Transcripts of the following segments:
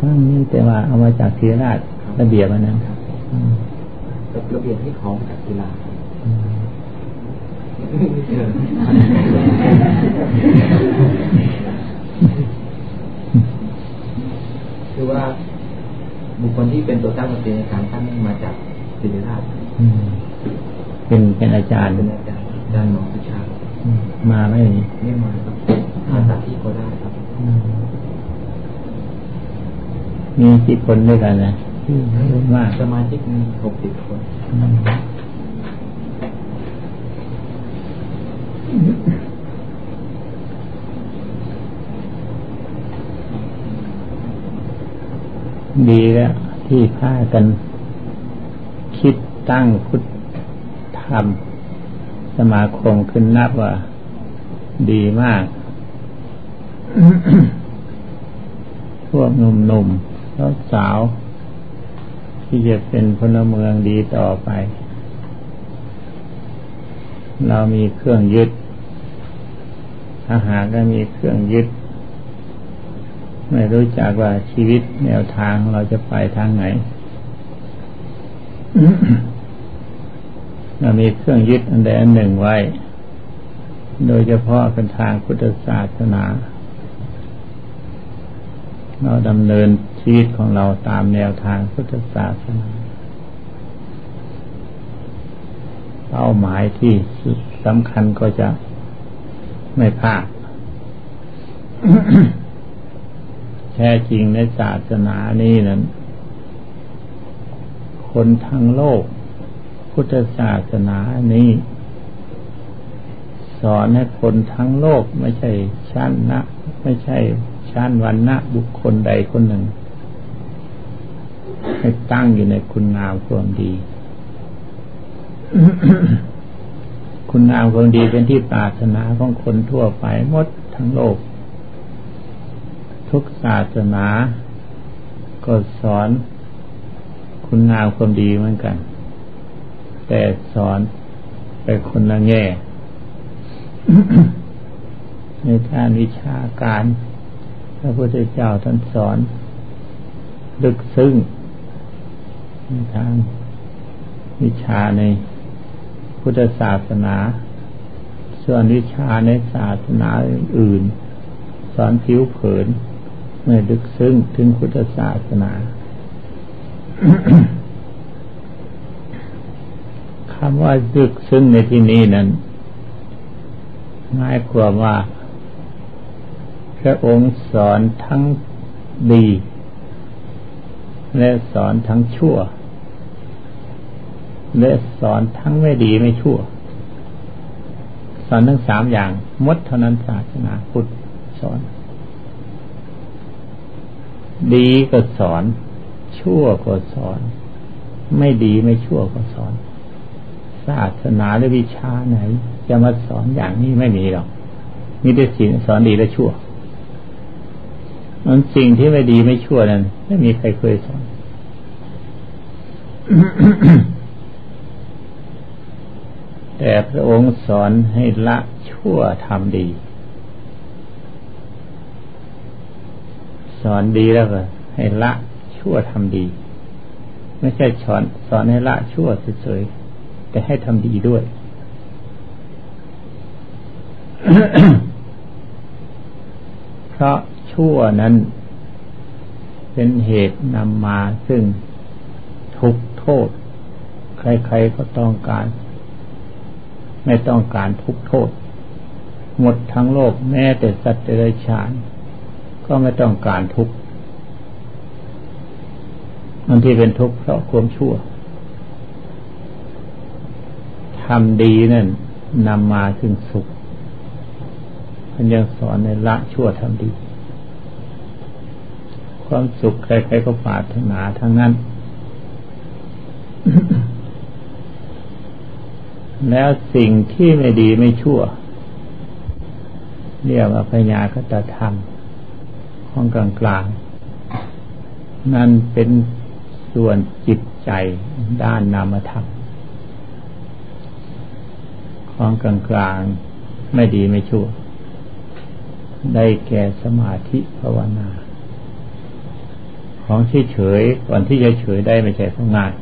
ทั้งนี้แต่ว่าเอามาจากเทีราชระเบียบอันนั้นระเบียบที่ของจากกีฬาคือว่าบุคคลที่เป็นตัวตั้งตัวตีในการตั้งมาจากศิริราชเป็นเป็นอาจารย์เป็นอาจารย์อาจารย์หมอพิชามาไหม่ไม่มาครับมาจากที่โคราชครับ มีกี่คนด้วยกันนะมากสมาชิกมีหกสิบคนดีแล้วที่พากัน คิดตั้งพุทธธรรม สมาคมขึ้นนับว่า ดีมาก พวกหนุ่มๆ แล้วสาว ที่จะเป็นพลเมืองดีต่อไป เรามีเครื่องยึดถ้าหากก็มีเครื่องยึด ไม่รู้จักว่าชีวิตแนวทางเราจะไปทางไหน เรามีเครื่องยึดอันใดอันหนึ่งไว้ โดยเฉพาะเป็นทางพุทธศาสนา เราดำเนินชีวิตของเราตามแนวทางพุทธศาสนาเป้าหมายที่สำคัญก็จะไม่พลาดแท้จริงในศาสนานี้นั้น คนทั้งโลก พุทธศาสนานี้ สอนให้คนทั้งโลกไม่ใช่ชั้นนะ ไม่ใช่ ชั้นวันนะบุคคลใดคนหนึ่ง ให้ตั้งอยู่ในคุณงามความดี คุณงามความดีเป็นที่ปรารถนาของคนทั่วไปหมดทั้งโลก ทุกศาสนา ก็สอนคุณงามความดีเหมือนกัน แต่สอนไปคนละแง่ในทางวิชาการ พระพุทธเจ้าท่านสอน ลึกซึ้งในทางวิชาในพุทธศาสนา ส่วนวิชาในศาสนาอื่น สอนผิวเผินไม่ลึกซึ้งถึงพุทธศาสนาคำว่าลึกซึ้งในที่นี้นั้นหมายความว่า พระองค์สอนทั้งดี และสอนทั้งชั่ว และสอนทั้งไม่ดีไม่ชั่ว สอนทั้งสามอย่างมดเท่านั้นศาสนาพุทธสอน ดีก็สอน ชั่วก็สอน ไม่ดีไม่ชั่วก็สอน ศาสนาหรือวิชาไหน จะมาสอนอย่างนี้ไม่มีหรอกมีแต่สิ่งสอนดีและชั่ว มันสิ่งที่ไม่ดีไม่ชั่วนั้นไม่มีใครเคยสอนแต่พระองค์สอนให้ละชั่วทำดี สอนดีแล้วก็ให้ละชั่วทำดี ไม่ใช่สอนสอนให้ละชั่วเฉยๆแต่ให้ทำดีด้วยเพราะ ชั่วนั้น เป็นเหตุนำมาซึ่งทุกโทษ ใครๆก็ต้องการ ไม่ต้องการทุกโทษ หมดทั้งโลกแม้แต่สัตว์เดรัจฉาน ก็ไม่ต้องการทุกข์มันที่เป็นทุกข์เพราะความชั่วทำดีนั่นนำมาซึ่งสุขมันยังสอนในละชั่วทำดี ความสุขใครๆก็ปรารถนาทั้งนั้น แล้วสิ่งที่ไม่ดีไม่ชั่ว เรียกว่าพญากตธรรม ของกลางกลางนั่นเป็นส่วนจิตใจด้านนามธรรม ของกลางกลางไม่ดีไม่ชั่ว ได้แก่สมาธิภาวนา ของที่เฉยก่อนที่จะเฉยได้ไม่ใช่ของง่าย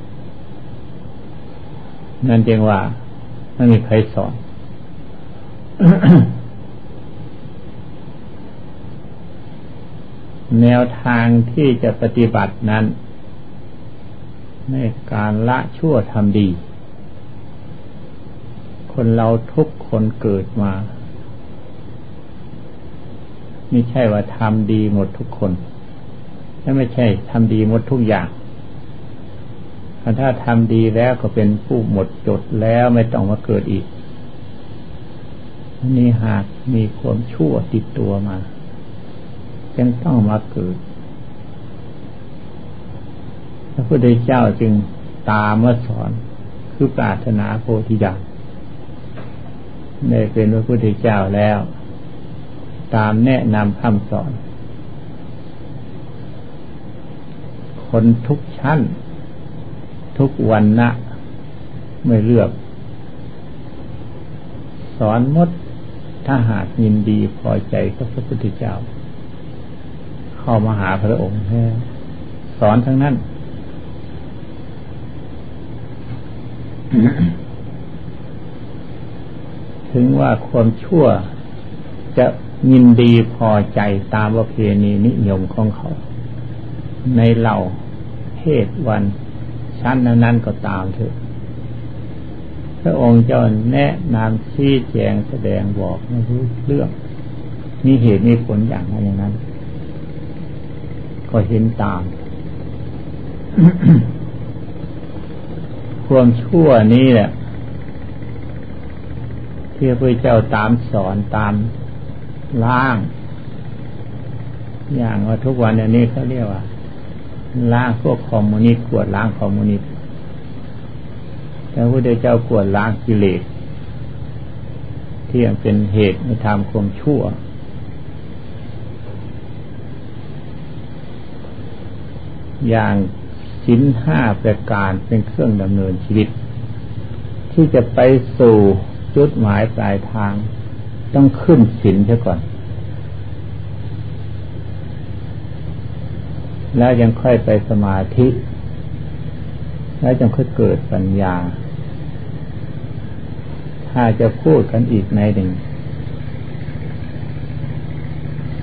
นั่นเองว่าไม่มีใครสอนแนวทางที่จะปฏิบัตินั้น ในการละชั่วทำดี คนเราทุกคนเกิดมา ไม่ใช่ว่าทำดีหมดทุกคน และไม่ใช่ทำดีหมดทุกอย่างถ้าทำดีแล้วก็เป็นผู้หมดจดแล้วไม่ต้องมาเกิดอีกนี่หากมีความชั่วติดตัวมาจึงต้องมาเกิด พระพุทธเจ้าจึงตามมาสอนคือปรารถนาโพธิญาณได้เป็นพระพุทธเจ้าแล้ว ตามแนะนำคำสอน คนทุกชั้น ทุกวันนะไม่เลือก สอนมดถ้าหากยินดีพอใจก็พระพุทธเจ้า เข้ามาหาพระองค์แท้สอนทั้งนั้น ถึงว่าความชั่วจะยินดีพอใจตามประเพณีนิยมของเขา ในเหล่าเพศวันชั้นนั้นๆก็ตามเถอะพระองค์เจ้าแนะนำชี้แจงแสดงบอกไม่รู้เรื่อง มีเหตุมีผลอย่างนั้นอย่างนั้น ก็เห็นตาม ความชั่วนี้แหละที่พระเจ้าตามสอนตามล้าง อย่างว่าทุกวันนี้เขาเรียกว่า ล้างพวกคอมมูนิสต์กวดล้างคอมมูนิสต์แต่พระเจ้ากวดล้างกิเลสที่ยังเป็นเหตุในทำความชั่ว อย่างสินห้าประการเป็นเครื่องดำเนินชีวิต ที่จะไปสู่จุดหมายปลายทาง ต้องขึ้นสินเสียก่อน แล้วยังค่อยไปสมาธิ แล้วจึงค่อยเกิดปัญญา ถ้าจะพูดกันอีกในหนึ่ง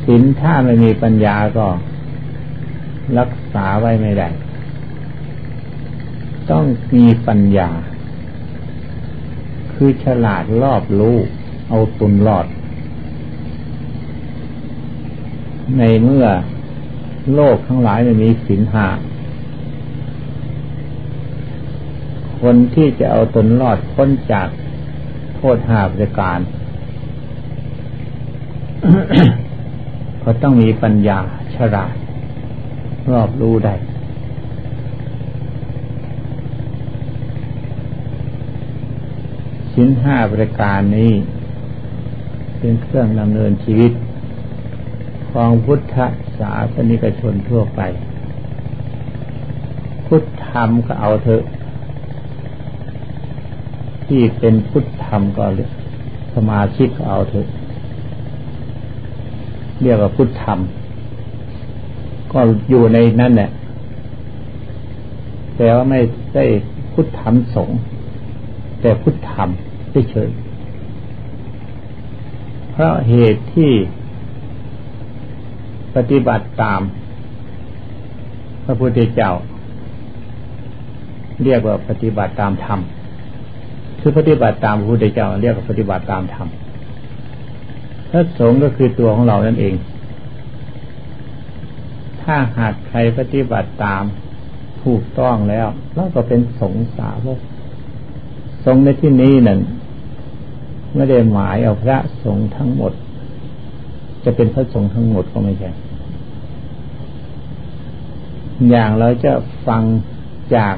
ศีลถ้าไม่มีปัญญาก็ รักษาไว้ไม่ได้ ต้องมีปัญญา คือฉลาดรอบรู้ เอาตุนรอด ในเมื่อ โลกทั้งหลายไม่มีสินหาคนที่จะเอาตนรอดพ้นจากโทษหาประการ ก็ต้องมีปัญญาฉลาด รอบรู้ได้สินห้าประการนี้เป็นเครื่องดำเนินชีวิต ของพุทธศาสนิกชนทั่วไป พุทธธรรมก็เอาเถอะ ที่เป็นพุทธธรรมก็สมาชิกก็เอาเถอะ เรียกว่าพุทธธรรม ก็อยู่ในนั่นแหละแต่ว่าไม่ได้พุทธธรรมสงแต่พุทธธรรมเฉยเพราะเหตุที่ ปฏิบัติตาม พระพุทธเจ้า เรียกว่าปฏิบัติตามธรรมคือปฏิบัติตามพระพุทธเจ้า เรียกว่าปฏิบัติตามธรรมพระสงฆ์ก็คือตัวของเรานั่นเอง ถ้าหากใครปฏิบัติตามถูกต้องแล้วเราก็เป็นสงสาวกสงในที่นี้นั่นไม่ได้หมายเอาพระสงฆ์ทั้งหมด จะเป็นพระสงฆ์ทั้งหมดก็ไม่ใช่ อย่างเราจะฟังจาก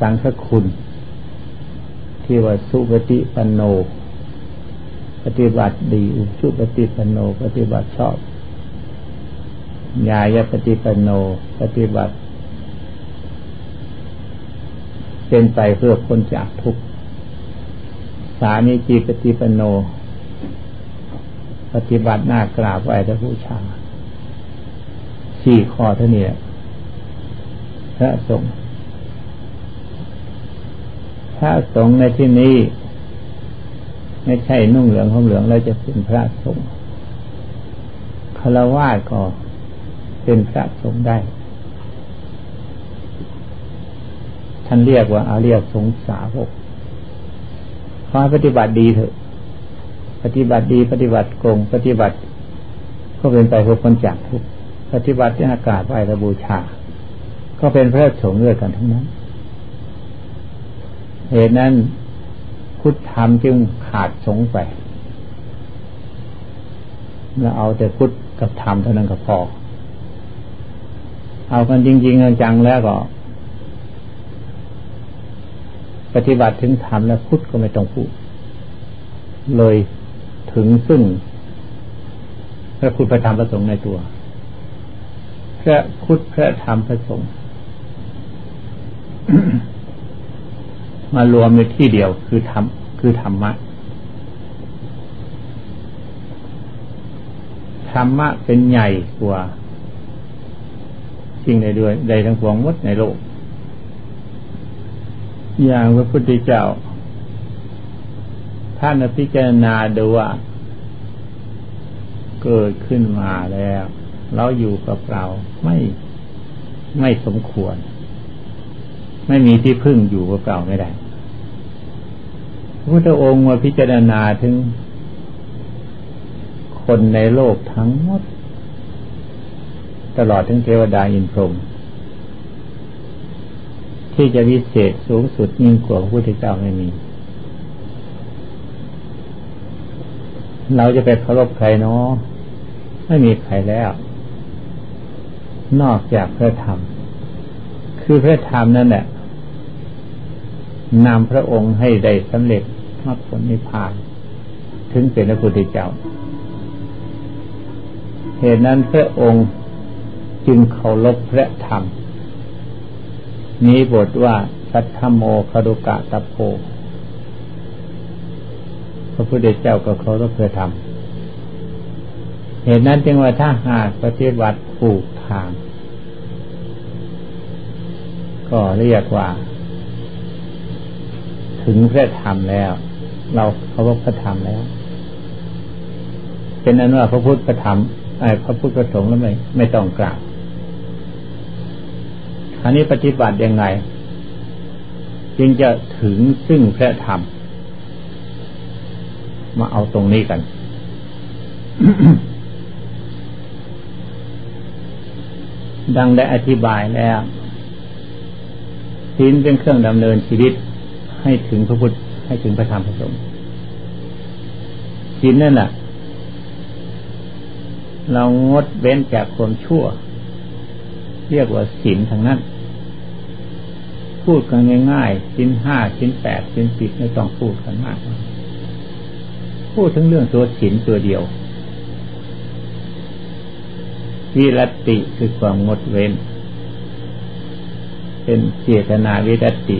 สังฆคุณ ที่ว่าสุปฏิปันโน ปฏิบัติดี อุชุปฏิปันโน ปฏิบัติชอบญาญปฏิปันโน ปฏิบัติ เป็นไปเพื่อคนจากทุกข์สามีจีปฏิปันโน ปฏิบัติหน้ากราบไหว้พระผู้ชาสี่ข้อเท่านี้ ระสงฆ์ พระสงฆ์ในที่นี้ ไม่ใช่นุ่งเหลืองห่มเหลืองแล้วจะเป็นพระสงฆ์คารวะก็เป็นพระสงฆ์ได้ ท่านเรียกว่าอาเรียกสงสาวกขอปฏิบัติดีเถอะ ปฏิบัติดี ปฏิบัติโกงปฏิบัติก็เป็นไปเพื่อคนจากทุกปฏิบัติที่อากาศไหวระบูชา ก็เป็นพระสงฆ์ด้วยกันทั้งนั้น เหตุนั้นพุทธธรรมจึงขาดสงไปเราเอาแต่พุทธกับธรรมเท่านั้นก็พอ เอากันจริงๆจังๆแล้วก็ ปฏิบัติถึงธรรมแล้วพุทธก็ไม่ต้องพูด เลยถึงซึ่ง พระพุทธพระธรรมพระสงฆ์ในตัว พระพุทธพระธรรมพระสงฆ์ มารวมในที่เดียวคือธรรมคือธรรมะ ธรรมะเป็นใหญ่กว่าสิ่งใดด้วยใดทั้งปวงมดในโลก อย่างพระพุทธเจ้า ท่านพิจารณาดูว่า เกิดขึ้นมาแล้ว เราอยู่กับเราไม่ไม่สมควร ไม่มีที่พึ่งอยู่กับเราไม่ได้พระพุทธองค์มาพิจารณาถึง คนในโลกทั้งหมด ตลอดถึงเทวดาอินพรหมที่จะวิเศษสูงสุดยิ่งกว่าพระพุทธเจ้าไม่มี เราจะไปเคารพใครเนาะไม่มีใครแล้ว นอกจากพระธรรม คือพระธรรมนั่นแหละนำพระองค์ให้ได้สำเร็จมรรคผลนิพพาน ถึงเป็นพระพุทธเจ้า เหตุนั้นพระองค์จึงเคารพพระธรรม นี้บทว่าสัทธโมคดุกะตะโพพระพุทธเจ้าก็เคารพพระธรรม เหตุนั้นจึงว่าถ้าหากปฏิบัติถูกทาง ก็เรียกว่า ถึงพระธรรมแล้ว เราเคารพพระธรรมแล้ว เป็นนั้นว่าพระพุทธพระธรรมไอ้พระพุทธพระสงฆ์แล้วไม่ไม่ต้องกราบอันนี้ปฏิบัติยังไง จึงจะถึงซึ่งพระธรรม มาเอาตรงนี้กัน ดังได้อธิบายแล้ว ศีลเป็นเครื่องดำเนินชีวิตให้ถึงพระพุทธให้ถึงพระธรรมพระสงฆ์ศีลนั่นแหละเรางดเว้นจากความชั่ว เรียกว่าศีลทางนั้น พูดกันง่ายๆศีลห้าศีลแปดศีลสิบไม่ต้องพูดกันมาก พูดถึงเรื่องตัวศีลตัวเดียววิรติคือความงดเว้น เป็นเจตนาวิรติ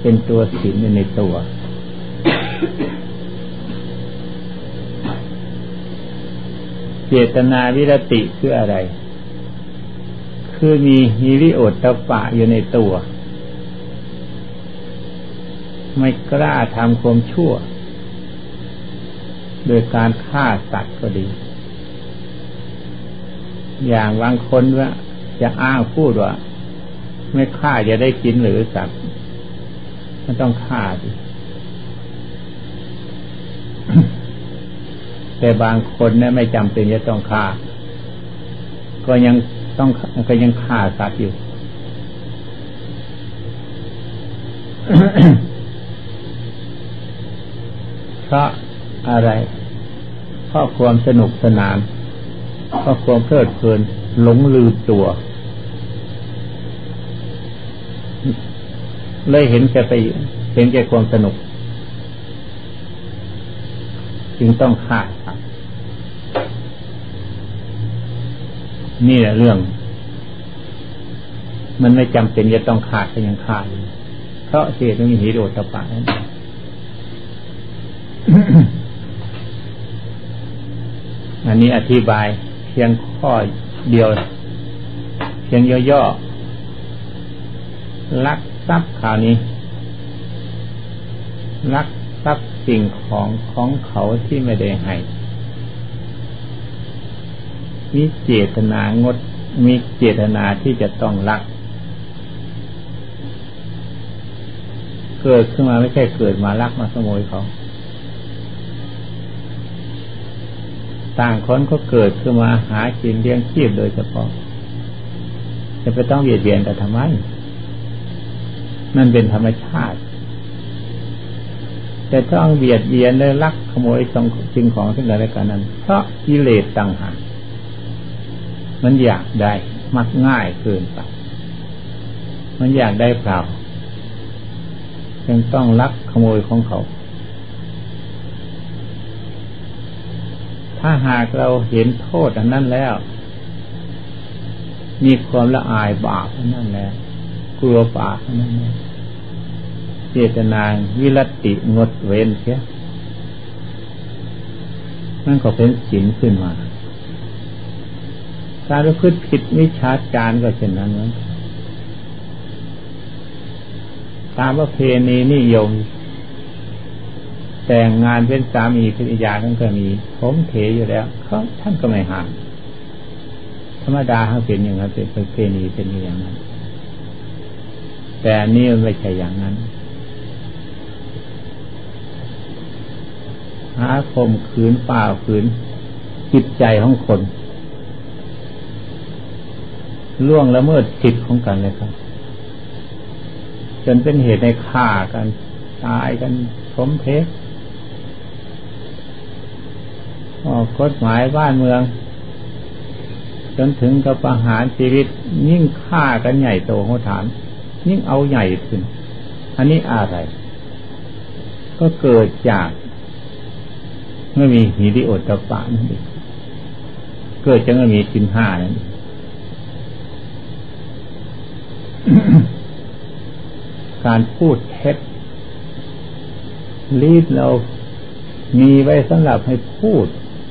เป็นตัวศีลในตัว เจตนาวิรติคืออะไร คือมีฮิริโอตตปะอยู่ในตัว ไม่กล้าทำความชั่ว โดยการฆ่าสัตว์ก็ดี อย่างบางคนว่าจะอ้างพูดว่า ไม่ฆ่าจะได้กินหรือสัตว์มันต้องฆ่าดิแต่บางคนเนี่ยไม่จำเป็นจะต้องฆ่า ก็ยังต้องก็ยังฆ่าสัตว์อยู่ เพราะอะไร เพราะความสนุกสนาน เพราะความเพลิดเพลินหลงลืมตัว เลยเห็นแก่ไปเห็นแก่ความสนุก จึงต้องฆ่าครับนี่แหละเรื่อง มันไม่จำเป็นจะต้องขาดก็ยังขาดเพราะเสียต้องมีหิโรตปะนั่นอันนี้อธิบายเพียงข้อเดียว เพียงย่อๆลัก ทรัพย์ข่าวนี้ ลักทรัพย์สิ่งของของเขาที่ไม่ได้ให้มีเจตนางดมีเจตนาที่จะต้องลัก เกิดขึ้นมาไม่ใช่เกิดมาลักมาขโมยเขาต่างคนก็เกิดขึ้นมาหากินเลี้ยงชีพโดยเฉพาะ จะไปต้องเบียดเบียนกันทำไม นั่นเป็นธรรมชาติ แต่ต้องเบียดเบียนและลักขโมยสิ่งของซึ่งกันและกันนั้น เพราะกิเลสต่างหากมันอยากได้ มักง่ายเกินไปมันอยากได้เปล่าจึงต้องลักขโมยของเขา ถ้าหากเราเห็นโทษอันนั้นแล้ว มีความละอายบาปอันนั้นแล้ว กลัวบาปนนั้นแล้วเจตนาวิรติงดเว้นเสียนั่นก็เป็นศีลขึ้นมา การประพฤติผิดวิชาจารก็เช่นนั้นนะตามประเพณีนิยม แต่งงานเป็นสามีภรรยาทั้งก็มีผมเถอยู่แล้วเขาท่านก็ไม่ห้ามธรรมดาเขาเป็นอย่างนั้นเป็นประเพณีเป็นอย่างนั้น แต่นี่มันไม่ใช่อย่างนั้น หาคมขืนป่าขืนจิตใจของคนล่วงละเมิดสิทธิ์ของกันเลยครับ จนเป็นเหตุในฆ่ากัน ตายกันสมเพศออกกฎหมายบ้านเมือง จนถึงกับประหารชีวิตยิ่งฆ่ากันใหญ่โตเขาถาม ยิ่งเอาใหญ่ขึ้น อันนี้อะไร ก็เกิดจากไม่มีหิริโอตปะนั่นเองเกิดจะไม่มีสินห้านั่นการพูดเท็จลีดเรามีไว้สำหรับให้พูด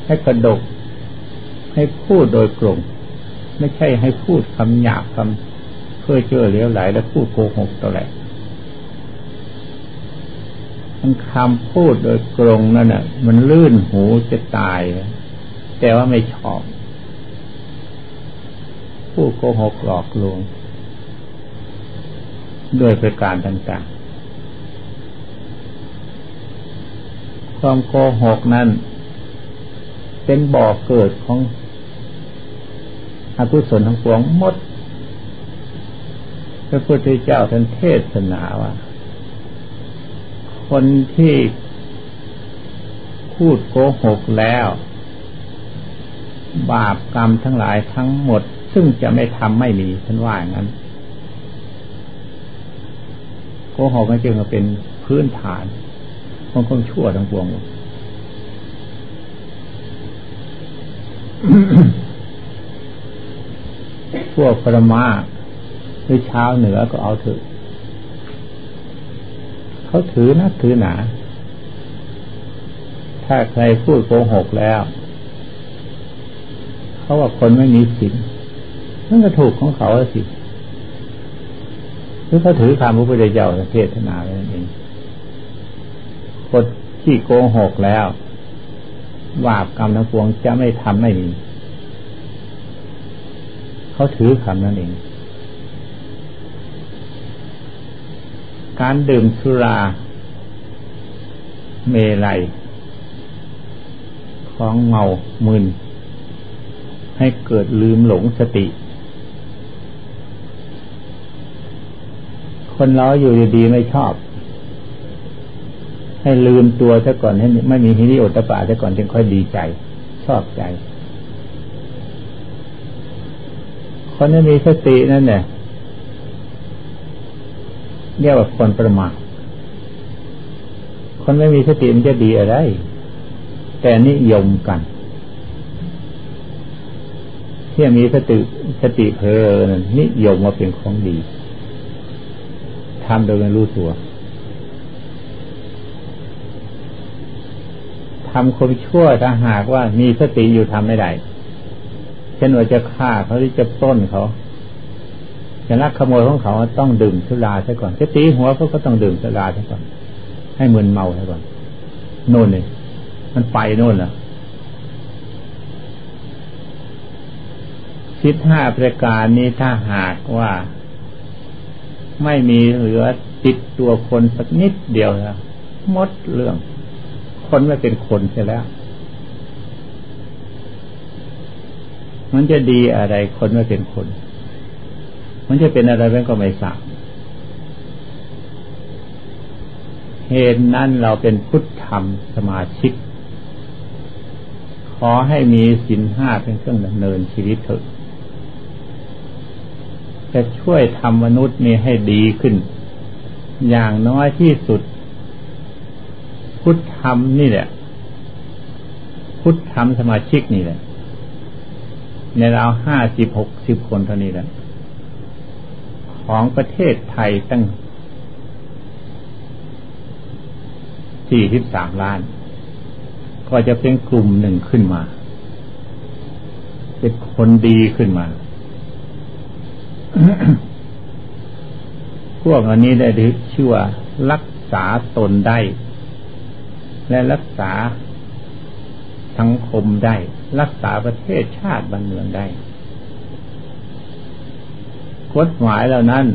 ให้กระดก ให้พูดโดยกลงไม่ใช่ให้พูดคำหยาบคำ พื่อเจอเลี้ยวไหลแล้วพูดโกหกตัวแหละมันคำพูดโดยกรงนั่นน่ะ มันลื่นหูจะตาย แต่ว่าไม่ชอบ พูดโกหกหลอกลวงด้วยประการต่างๆ ความโกหกนั้น เป็นบ่อเกิดของอกุศลทั้งปวงหมด พระพุทธเจ้าท่านเทศนาว่า คนที่พูดโกหกแล้ว บาปกรรมทั้งหลายทั้งหมด ซึ่งจะไม่ทำไม่มีฉันว่าอย่างนั้น โกหกมันจึงเป็นพื้นฐานของความชั่วทั้งปวงพวกปรมา หรือเช้าเหนือก็เอาเถอะเขาถือนักถือหนา ถ้าใครพูดโกหกแล้ว เขาว่าคนไม่มีศีลนั่นก็ถูกของเขาสิหรือเขาถือคำพระพุทธเจ้าเทศนาไว้นั่นเองคนที่โกหกแล้วบาปกรรมทั้งปวงจะไม่ทำไม่มี เขาถือคำนั่นเอง การดื่มสุราเมลัยของเมามึน ให้เกิดลืมหลงสติ คนเราอยู่ดีๆไม่ชอบ ให้ลืมตัวซะก่อนให้ไม่มีฮิริโอตปาซะก่อนจึงค่อยดีใจ ชอบใจ คนที่มีสตินั่นเนี่ย เรียกว่าคนประมาทคนไม่มีสติมันจะดีอะไร แต่นิยมกันที่มีสติสติเพลินนิยมว่าเป็นของดีทำโดยไม่รู้ตัวทำคนชั่วถ้าหากว่ามีสติอยู่ทำไม่ได้เช่นว่าจะฆ่าเขาหรือจะต้นเขา จะลักขโมยของเขาต้องดื่มสุราซะก่อนจะตีหัวเขาก็ต้องดื่มสุราซะก่อน ให้มึนเมาซะก่อนโน่นเลยมันไปโน่นล่ะสิทห้าประการนี้ถ้าหากว่าไม่มีเหลือติดตัวคนสักนิดเดียวนะหมดเรื่อง คนไม่เป็นคนเสียแล้ว มันจะดีอะไรคนไม่เป็นคน มันจะเป็นอะไรมันก็ไม่ทราบเหตุนั้นเราเป็นพุทธธรรมสมาชิก ขอให้มีสินห้าเป็นเครื่องดำเนินชีวิตเถอะจะช่วยทำมนุษย์นี้ให้ดีขึ้น อย่างน้อยที่สุด พุทธธรรมนี่แหละ พุทธธรรมสมาชิกนี่แหละ ในเราห้าสิบหกสิบคนเท่านี้แหละ ของประเทศไทยตั้งสี่สิบสามล้าน ก็จะเป็นกลุ่มหนึ่งขึ้นมา เป็นคนดีขึ้นมา พวกอันนี้ได้ชื่อว่ารักษาตนได้ และรักษาสังคมได้ รักษาประเทศชาติบ้านเมืองได้ กฎหมายเหล่านั้น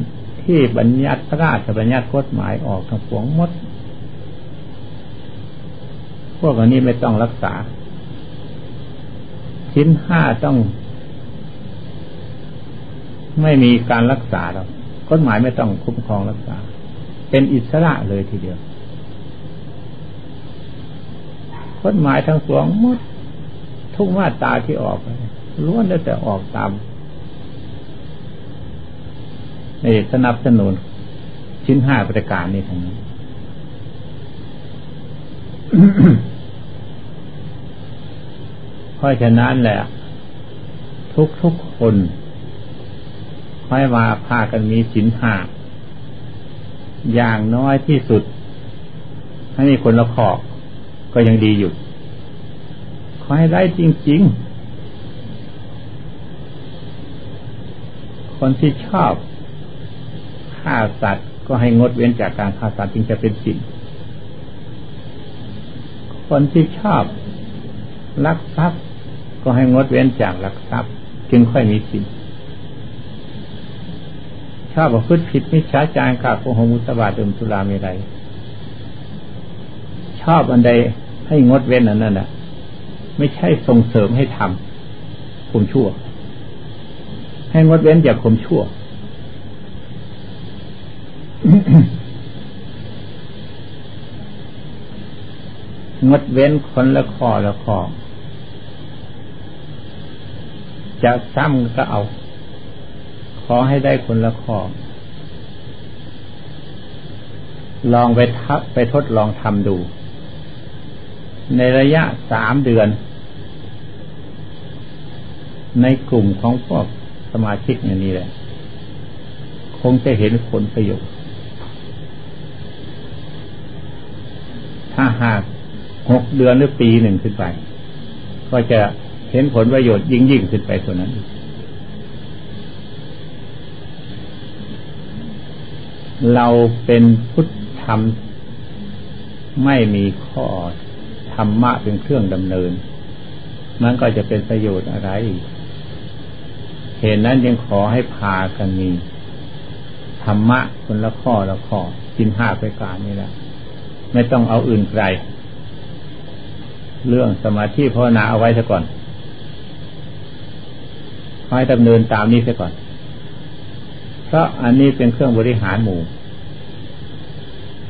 ที่บัญญัติพระราชบัญญัติกฎหมายออกทั้งปวงหมด พวกนนี้ไม่ต้องรักษา ชิ้นห้าต้อง ไม่มีการรักษาหรอกกฎหมายไม่ต้องคุ้มครองรักษา เป็นอิสระเลยทีเดียวกฎหมายทั้งสองหมด ทุกมาตราที่ออกล้วนแล้วแต่ออกตาม ในสนับสนุนชิ้นห้าประการนี้ทั้งนั้นเพราะฉะนั้นแหละ ทุกทุกคนค่อยมาพากันมีสินห้าอย่างน้อยที่สุดให้มีคนละขอบก็ยังดีอยู่ขอให้ได้จริง ๆ คนที่ชอบ ฆ่าสัตว์ ก็ให้งดเว้นจากการฆ่าสัตว์จึงจะเป็นสิ่งคนที่ชอบลักทรัพย์ ก็ให้งดเว้นจากลักทรัพย์ จึงค่อยมีสิ่งชอบประพฤติผิดมิจฉาจารขาโกหกมุสบาดื่มสุราเมรัยชอบอันใดให้งดเว้นอันนั้นน่ะ ไม่ใช่ส่งเสริมให้ทำคุมชั่ว ให้งดเว้นจากคุมชั่ว งดเว้นคนละข้อละข้อจะซ้ำก็เอา ขอให้ได้คนละข้อ ลองไปทับไปทดลองทำดู ในระยะสามเดือน ในกลุ่มของพวกสมาชิกอย่างนี้แหละ คงจะเห็นผลประโยชน์ถ้าหาก หกเดือนหรือปีหนึ่งขึ้นไป ก็จะเห็นผลประโยชน์ยิ่งยิ่งขึ้นไปตัวนั้น เราเป็นพุทธธรรม ไม่มีข้อธรรมะเป็นเครื่องดำเนิน มันก็จะเป็นประโยชน์อะไร เหตุนั้นยังขอให้พากันมีธรรมะคนละข้อละข้อกินห้าไปการนี่แหละไม่ต้องเอาอื่นไกล เรื่องสมาธิภาวนาเอาไว้ซะก่อนให้ดำเนินตามนี้ซะก่อน เพราะอันนี้เป็นเครื่องบริหารหมู่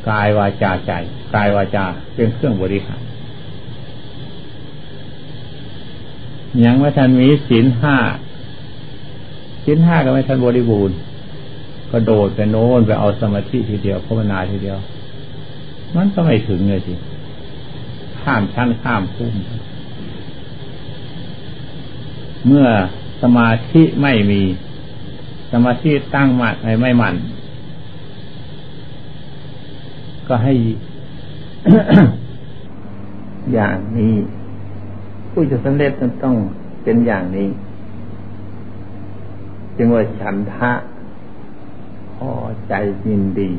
กายวาจาใจกายวาจาเป็นเครื่องบริหารยังไม่ทันมีศีลห้าศีลห้าก็ไม่ทันบริบูรณ์ก็โดดไปโน้นไปเอาสมาธิทีเดียวภาวนาทีเดียว มันก็ไม่ถึงเลยสิ ข้ามชั้นข้ามพุ่มเมื่อสมาธิไม่มี สมาธิตั้งมั่นไม่มั่น ก็ให้ อย่างนี้ ผู้จะสำเร็จต้องเป็นอย่างนี้ จึงว่าฉันทะพอใจยินดี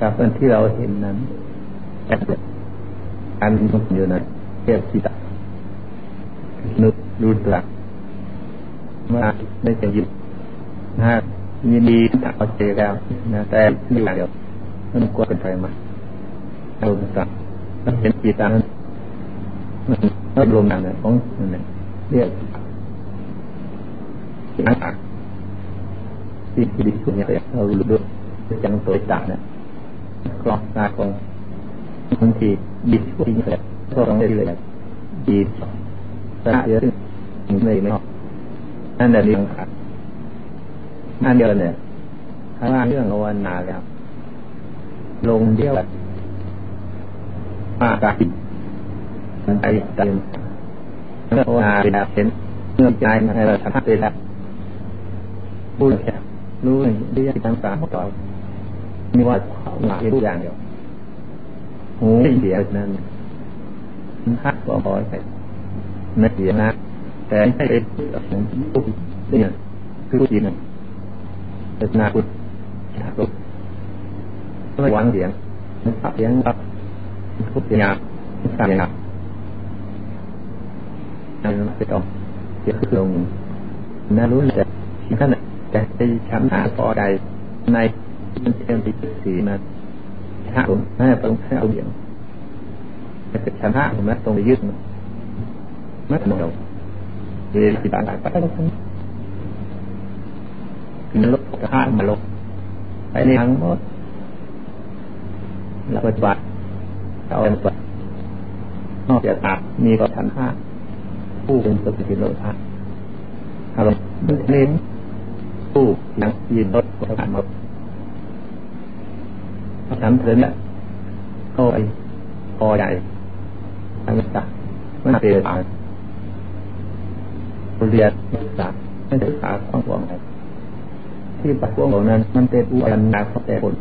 กับอันที่เราเห็นนั้นการนุกอยู่นั้นเทียบที่ตานึกดูตรักมาไม่จะยินนะยินดีถ้าเอาใจแล้วนะแต่อยู่เดียวมันกลัวเป็นไปมาเราตักเห็นจิตตามันรวมกันของนั่นเรียกนักที่ดีสุดเนี่ยเรารู้ด้วยจังตัวตาเนี่ย กรอบตาของบางทีดีช่วยเลยก็ต้องได้เลยดีแต่เยอะไม่ไม่ออกนั่นแหละเรื่องขาดนั่นเดียวเนี่ยถ้าเรื่องภาวนาแล้ว ลงเดียวมากายใจเต็มเมื่อภาวนาเห็นเมื่อใจให้เราทำไปแล้วพูดแค่รู้เรื่องต่างๆต่อมีว่า หลักทุกอย่างเดียวหูเสียนั้นฮักก็พอใส่ไม่เสียนะ แต่ให้เป็นของผู้เนี่ยคือผู้จริงเป็นนาคุณทักลุไม่หวังเสียงพักเสียงรับทุกอย่างสามอย่างนั่นเป็นต้องเสียคือลงน่ารู้แต่ที่ขนาดแต่ใจฉันหาพอใจใน เป็นเทียมที่สีนั้นถ้าผมให้ต้องให้เอาอย่างแต่ฉันหาผมนะตรงไปยึดมันไม่ตรงเราเรียนที่ต่างๆไปแล้วกันคือลบกระห้ามาลบไปในทางหมดเราปฏิบัติเราปฏิบัตินอกจากอาบมีก็ฉันห้าผู้เป็นสติโลภะอารมณ์เล่นผู้ยังยืนรถก็ผ่านหมด พอทำถึงแล้วก็ไปพอใจทำสักไม่เปลี่ยนเรียนศึกษาไม่ศึกษาความหวังที่ปัจจุบันนั้น มันเป็นอุปนาเขาแต่คน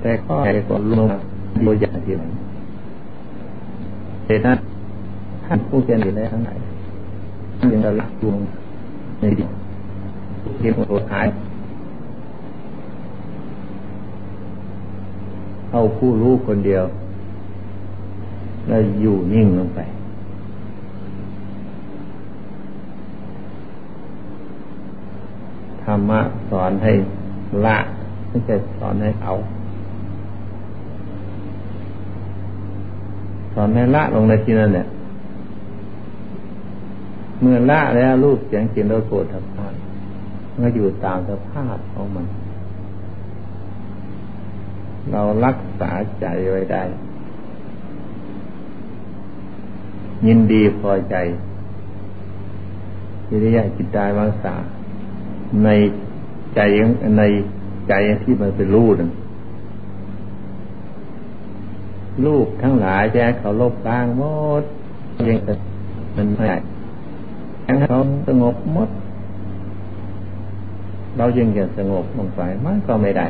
แต่ข้อใดก็ลงโดยอย่างที่ไหนเหตุนั้นท่านผู้เรียนอยู่ในทั้งหลายยังระลักดวงในดิเพียงตัวท้าย เอาผู้รู้คนเดียว แล้วอยู่นิ่งลงไป ธรรมะสอนให้ละไม่ใช่สอนให้เอา สอนให้ละลงในที่นั้นเนี่ยเมื่อละแล้วรูปเสียงกลิ่นรสโผฏฐัพพะมันอยู่ตามสภาพของมัน เรารักษาใจไว้ได้ ยินดีพอใจวิริยะจิตใจวังสาในใจในใจที่มันเป็นรูปนั่นรูปทั้งหลายแจ้เขาลบล้างหมดยังแต่มันไม่ได้ยังเขาสงบหมด เรายังจะสงบลงไปมันก็ไม่ได้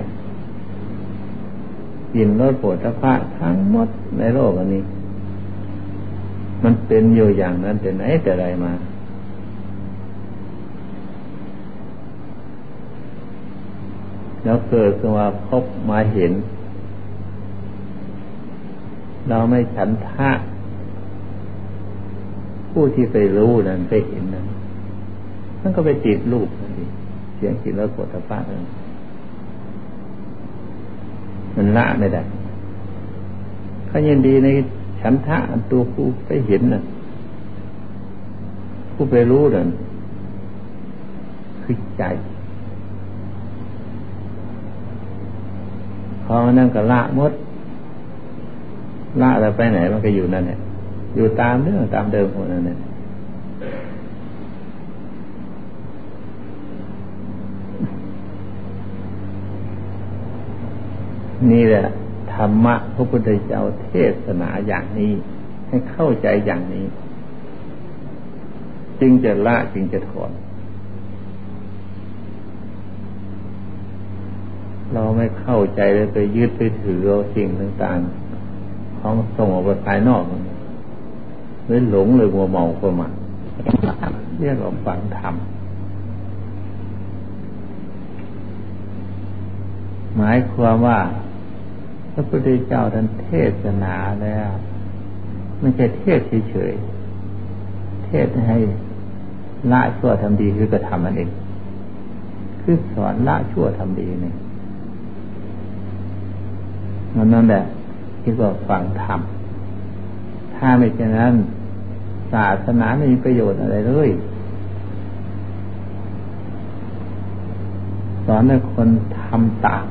ยินรสปวดพระทั้งหมดในโลกอันนี้ มันเป็นอยู่อย่างนั้นแต่ไหนแต่ไรมา แล้วเกิดขึ้นมาพบมาเห็น เราไม่ฉันทะ ผู้ที่ไปรู้นั้นไปเห็นนั้นมันก็ไปติดรูปนั่นเองเสียงกินแล้วกดตะฟ้านั้น มันละไม่ได้เขายินดีในฉันทะตัวผู้ไปเห็นน่ะผู้ไปรู้นั่นคือใจพอนั่นก็ละมด ละอะไรไปไหนมันก็อยู่นั่นแหละอยู่ตามเรื่องตามเดิมของนั่นแหละ นี่แหละธรรมะพระพุทธเจ้าเทศนาอย่างนี้ ให้เข้าใจอย่างนี้ จึงจะละจึงจะถอนเราไม่เข้าใจเลยไปยึดไปถือเอาสิ่งต่างๆ ของส่งออกไปภายนอกเลยหลงเลยมัวเมาเข้ามาเรียกว่าฟังธรรมหมายความว่า พระพุทธเจ้าท่านเทศนาแล้วไม่ใช่เทศเฉยๆเทศให้ละชั่วทำดีคือกระทำนั่นเองคือสอนละชั่วทำดีนี่มันนั่นแหละคิดว่าฟังธรรมถ้าไม่เช่นนั้นศาสนาไม่มีประโยชน์อะไรเลยสอนให้คนทำตาม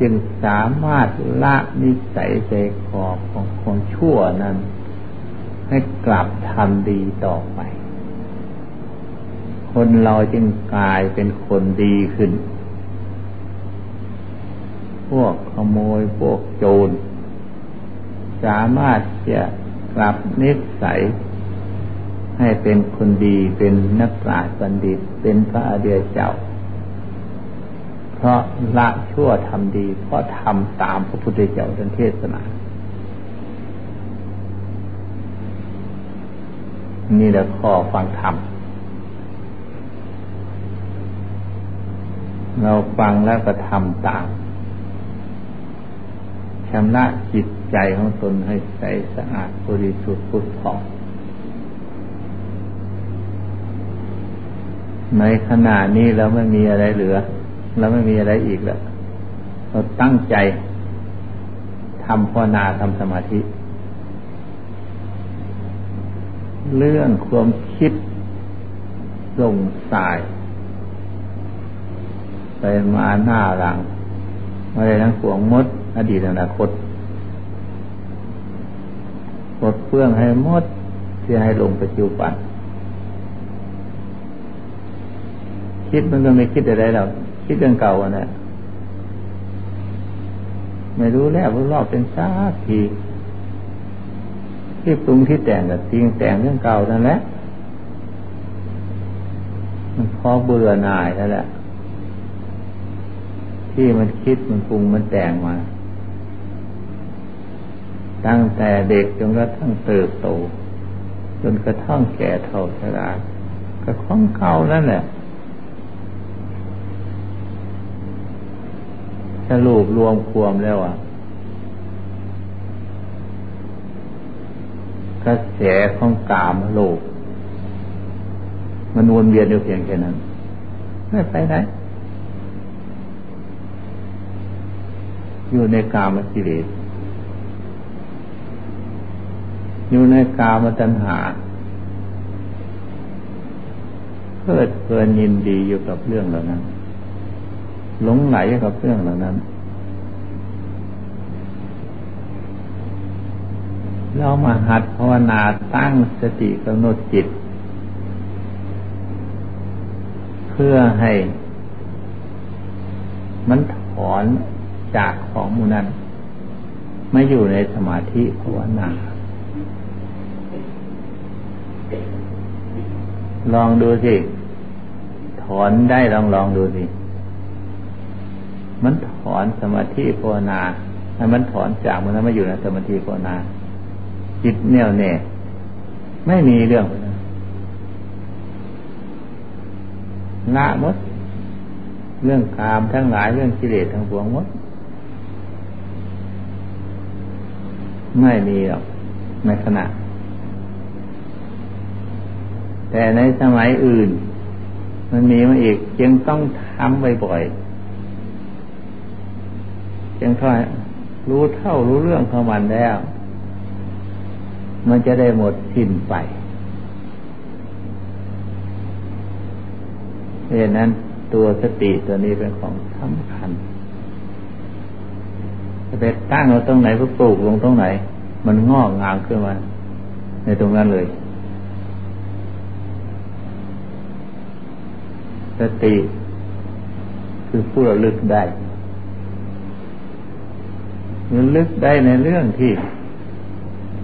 จึงสามารถละนิสัยใจคอของคนชั่วนั้น ให้กลับทำดีต่อไป คนเราจึงกลายเป็นคนดีขึ้น พวกขโมยพวกโจร สามารถจะกลับนิสัยให้เป็นคนดีเป็นนักปราชญ์บัณฑิตเป็นพระอเดียเจ้า เพราะละชั่วทำดี เพราะทำตามพระพุทธเจ้าท่านเทศนา นี่แหละข้อฟังธรรม เราฟังแล้วก็ทำตามชำระจิตใจของตนให้ใสสะอาดบริสุทธิ์พุทธผ่องในขณะนี้เราไม่มีอะไรเหลือ เราไม่มีอะไรอีกแล้วเราตั้งใจทำภาวนาทำสมาธิ เรื่องความคิดลงสาย ไปมาหน้าหลังอะไรทั้งขวงมด อดีตอนาคตปลดเปื้องให้หมดเพื่อให้ลงปัจจุบันคิดมันก็ไม่คิดอะไรหรอก คิดเรื่องเก่าอะนะไม่รู้แล้วรู้รอบเป็นซาทีที่ปรุงที่แต่งกับจริงแต่งเรื่องเก่านั่นแหละมันพอเบื่อหน่ายแล้วแหละที่มันคิดมันปรุงมันแต่งมา ตั้งแต่เด็กจนกระทั่งเติบโต จนกระทั่งแก่เฒ่าชราก็ของเก่านั่นแหละ สรุปรวมควมแล้วอะกระแสของกามโลก มันวนเวียนอยู่เพียงแค่นั้น ไม่ไปไหนอยู่ในกามกิเลสอยู่ในกามตัณหาเพลิดเพลินยินดีอยู่กับเรื่องเหล่านั้น หลงไหลกับเรื่องเหล่านั้น เรามาหัดภาวนาตั้งสติกำหนดจิต เพื่อให้ มันถอนจากของมูนั้นไม่อยู่ในสมาธิภาวนาลองดูสิ ถอนได้ลองลองดูสิ มันถอนสมาธิภาวนาให้มันถอนจากมันแล้วมาอยู่ในสมาธิภาวนา จิตแน่วแน่ ไม่มีเรื่องละมด เรื่องกามทั้งหลายเรื่องกิเลสทั้งปวงมด ไม่มีหรอกในขณะ แต่ในสมัยอื่น มันมีมาอีกจึงต้องทำบ่อยๆ จึงค่อยรู้เท่ารู้เรื่องของมันแล้ว มันจะได้หมดสิ้นไปเพราะนั้นตัวสติตัวนี้เป็นของสำคัญจะไปตั้งเราตรงไหนก็ปลูกลงตรงไหน มันงอกงามขึ้นมา ในตรงนั้นเลย สติ คือผู้ระลึกได้ มันลึกได้ในเรื่องที่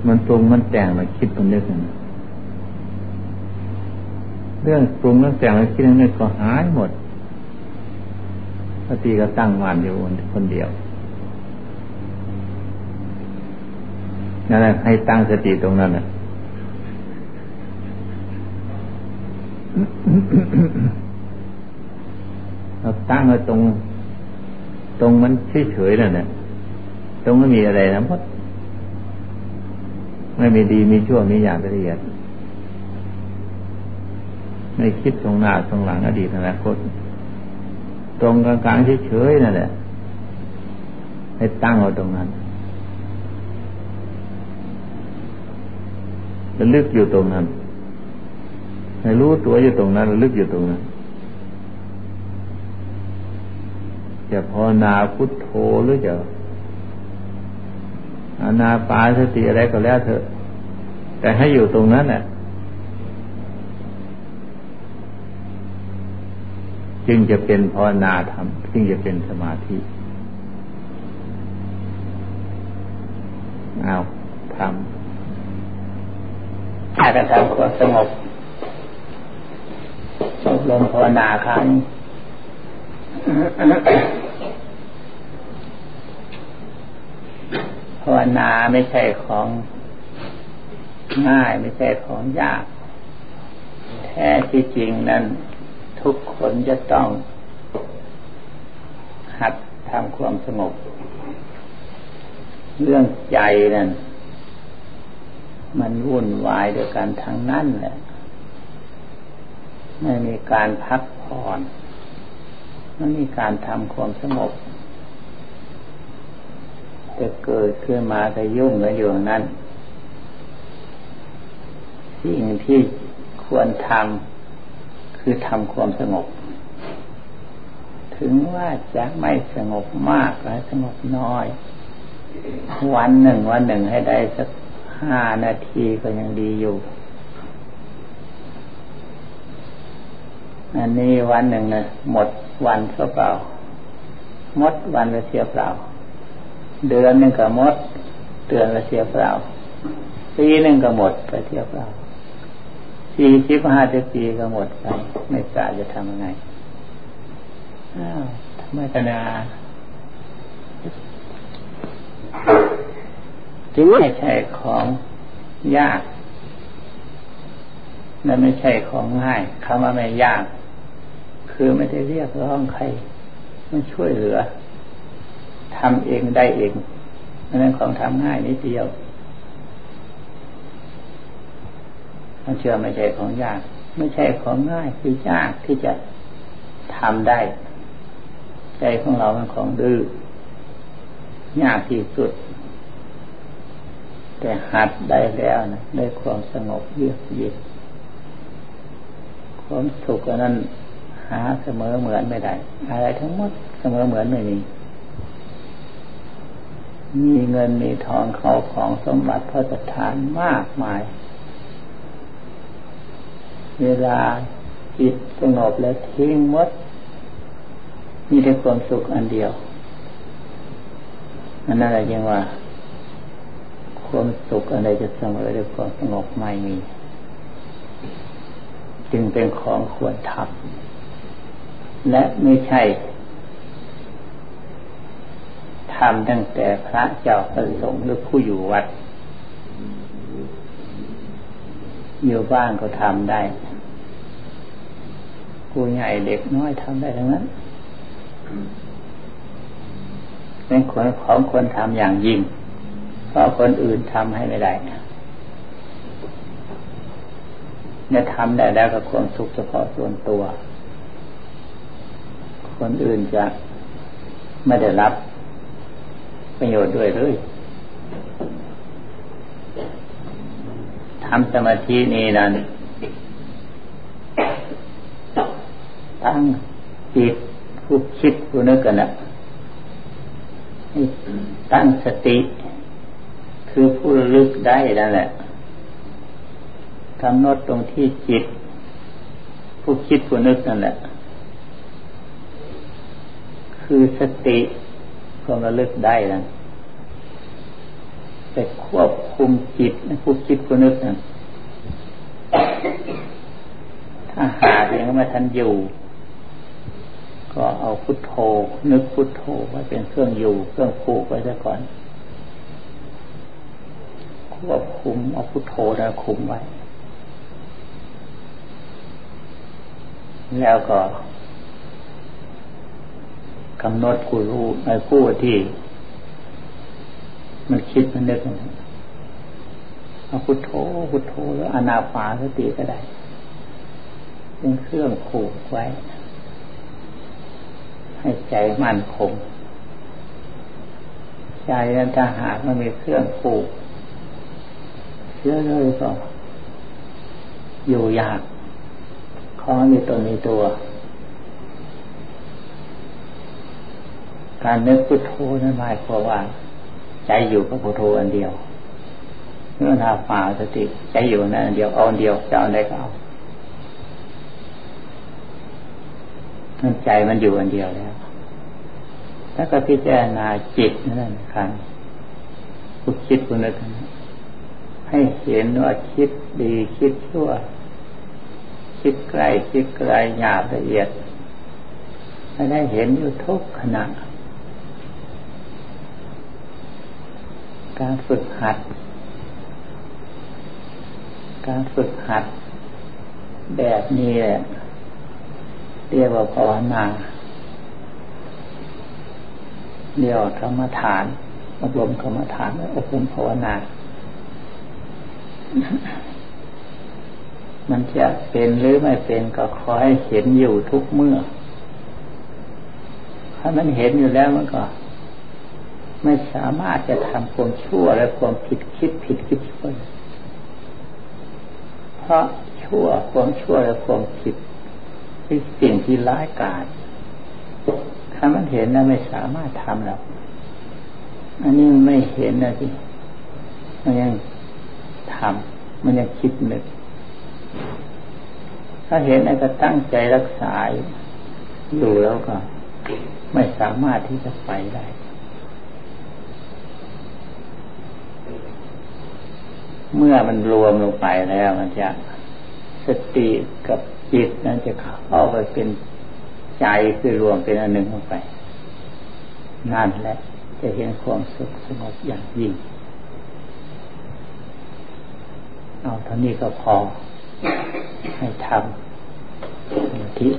มันตรงมันแต่งมาคิดมันนึกเรื่องปรุงเรื่องแต่งมาคิดนึนก็หายหมดสติก็ตั้งมันอยู่คนเดียวนั่นแหละให้ตั้งสติตรงนั้นนะเราตั้งไว้ตรง ตรงมันเฉยๆนั่นแหละ ตรงไม่มีอะไรนะพดไม่มีดีมีชั่วมีอย่างละเอียด ไม่คิดตรงหน้าตรงหลังอดีตอนาคต ตรงกลางๆเฉยๆนั่นแหละให้ตั้งเอาตรงนั้นระลึกอยู่ตรงนั้นให้รู้ตัวอยู่ตรงนั้นระลึกอยู่ตรงนั้นจะพอนาพุทโธหรือจะ อานาปาสติอะไรก็แล้วเถอะ แต่ให้อยู่ตรงนั้นแหละจึงจะเป็นภาวนาธรรมจึงจะเป็นสมาธิเอาทำถ้าจะทำความสงบอบรมภาวนาครั้ง ภาวนาไม่ใช่ของง่ายไม่ใช่ของยาก แท้ที่จริงนั้น ทุกคนจะต้องหัดทำความสงบ เรื่องใจนั่นมันวุ่นวายด้วยกันทั้งนั้นแหละ ไม่มีการพักผ่อน ไม่มีการทำความสงบ จะเกิดขึ้นมาจะยุ่งกันอยู่นั้น สิ่งที่ควรทำคือทำความสงบ ถึงว่าจะไม่สงบมากหรือสงบน้อย วันหนึ่งวันหนึ่งให้ได้สักห้านาทีก็ยังดีอยู่อันนี้วันหนึ่งนะหมดวันเเปล่าหมดวันเสียเปล่า เดือนหนึ่งก็หมด เดือนละเสียเปล่าปีหนึ่งก็หมดไปเทียบเปล่าสี่สิบห้าสิบปีก็หมดไป ไม่ทราจะทำยังไงอ้าวทำไมกันนาจึงไม่ใช่ของยากและไม่ใช่ของง่ายคำว่าไม่ยาก คือไม่ได้เรียกร้องใครมันช่วยเหลือ ทำเองได้เองนั่นของทำง่ายนิดเดียวมันเชื่อไม่ใช่ของยาก ไม่ใช่ของง่ายคือยากที่จะทำได้ ใจของเรามันของดื้อยากที่สุด แต่หัดได้แล้วนะได้ความสงบเยือกเย็นความสุขนั้นหาเสมอเหมือนไม่ได้ อะไรทั้งหมดเสมอเหมือนไม่มี มีเงินมีทองเขาของสมบัติพระสถานมากมาย เวลาจิตสงบแล้วทิ้งมด มีแต่ความสุขอันเดียวอันนั้นอะไรยังว่า ความสุขอะไรจะเสมอด้วยความสงบไม่มี จึงเป็นของควรทำและไม่ใช่ ทำตั้งแต่พระเจ้าประสงค์หรือผู้อยู่วัด อยู่บ้านก็ทำได้ผู้ใหญ่เด็กน้อยทำได้ทั้งนั้นเป็นคนของคนทำอย่างยิ่งเพราะคนอื่นทำให้ไม่ได้เนี่ยทำได้แล้วก็ความสุขเฉพาะส่วนตัว คนอื่นจะไม่ได้รับ ประโยชน์ด้วยเลยทำสมาธินี้นั้นตั้งจิตผู้คิดผู้นึกกันนะตั้งสติ คือผู้ลึกได้นั่นแหละกำหนดตรงที่จิต ผู้คิดผู้นึกนั่นแหละ คือสติ ความระลึกได้นะแต่ควบคุมจิตนะผู้คิดผู้นึกนะถ้าหายังไม่ทันอยู่ ก็เอาพุทโธ นึกพุทโธไว้เป็นเครื่องอยู่ เครื่องผูกไว้ซะก่อนควบคุมเอาพุทโธนะคุมไว้ แล้วก็ กำหนดผู้รู้ในผู้ที่ มันคิดมันนึกเอาพุทโธพุทโธแล้วอนาปาสติก็ได้เป็นเครื่องผูกไว้ ให้ใจมั่นคง ใจนั้นถ้าหากมันมีเครื่องผูกเชื่อเลยก็อยู่ยากของมีตนมีตัว การนึกพุทโธนั้นหมายความว่า ใจอยู่กับพุทโธอันเดียวเมื่อนาฝ่าสติใจอยู่นั่นเดียวเอาเดียวจะเอาได้ก็เอาใจมันอยู่อันเดียวแล้วถ้าก็พิจารณาจิตนั่นครับผู้คิดผู้นึกให้เห็นว่าคิดดีคิดชั่ว คิดไกลคิดไกลหยาบละเอียดให้ได้เห็นอยู่ทุกขณะ การฝึกหัด การฝึกหัด แบบนี้แหละเรียกว่าภาวนาเรียกว่ากรรมฐานอบรมกรรมฐานอบรมภาวนา มันจะเป็นหรือไม่เป็นก็ขอให้เห็นอยู่ทุกเมื่อ ถ้ามันเห็นอยู่แล้วมันก็ ไม่สามารถจะทำความชั่วและความผิดคิดผิดคิดชั่วเพราะชั่วความชั่วและความผิดเป็นสิ่งที่ร้ายกาจถ้ามันเห็นนะไม่สามารถทำหรอกอันนี้มันไม่เห็นนะที่มันยังทำมันยังคิดนึกถ้าเห็นแล้วก็ตั้งใจรักษาอยู่แล้วก็ ไม่สามารถที่จะไปได้ เมื่อมันรวมลงไปแล้วมันจะสติกับจิตนั้นจะเข้าไปเป็นใจคือรวมเป็นอันหนึ่งลงไป นั่นแหละจะเห็นความสุขสงบอย่างยิ่ง เอาเท่านี้ก็พอให้ทำที่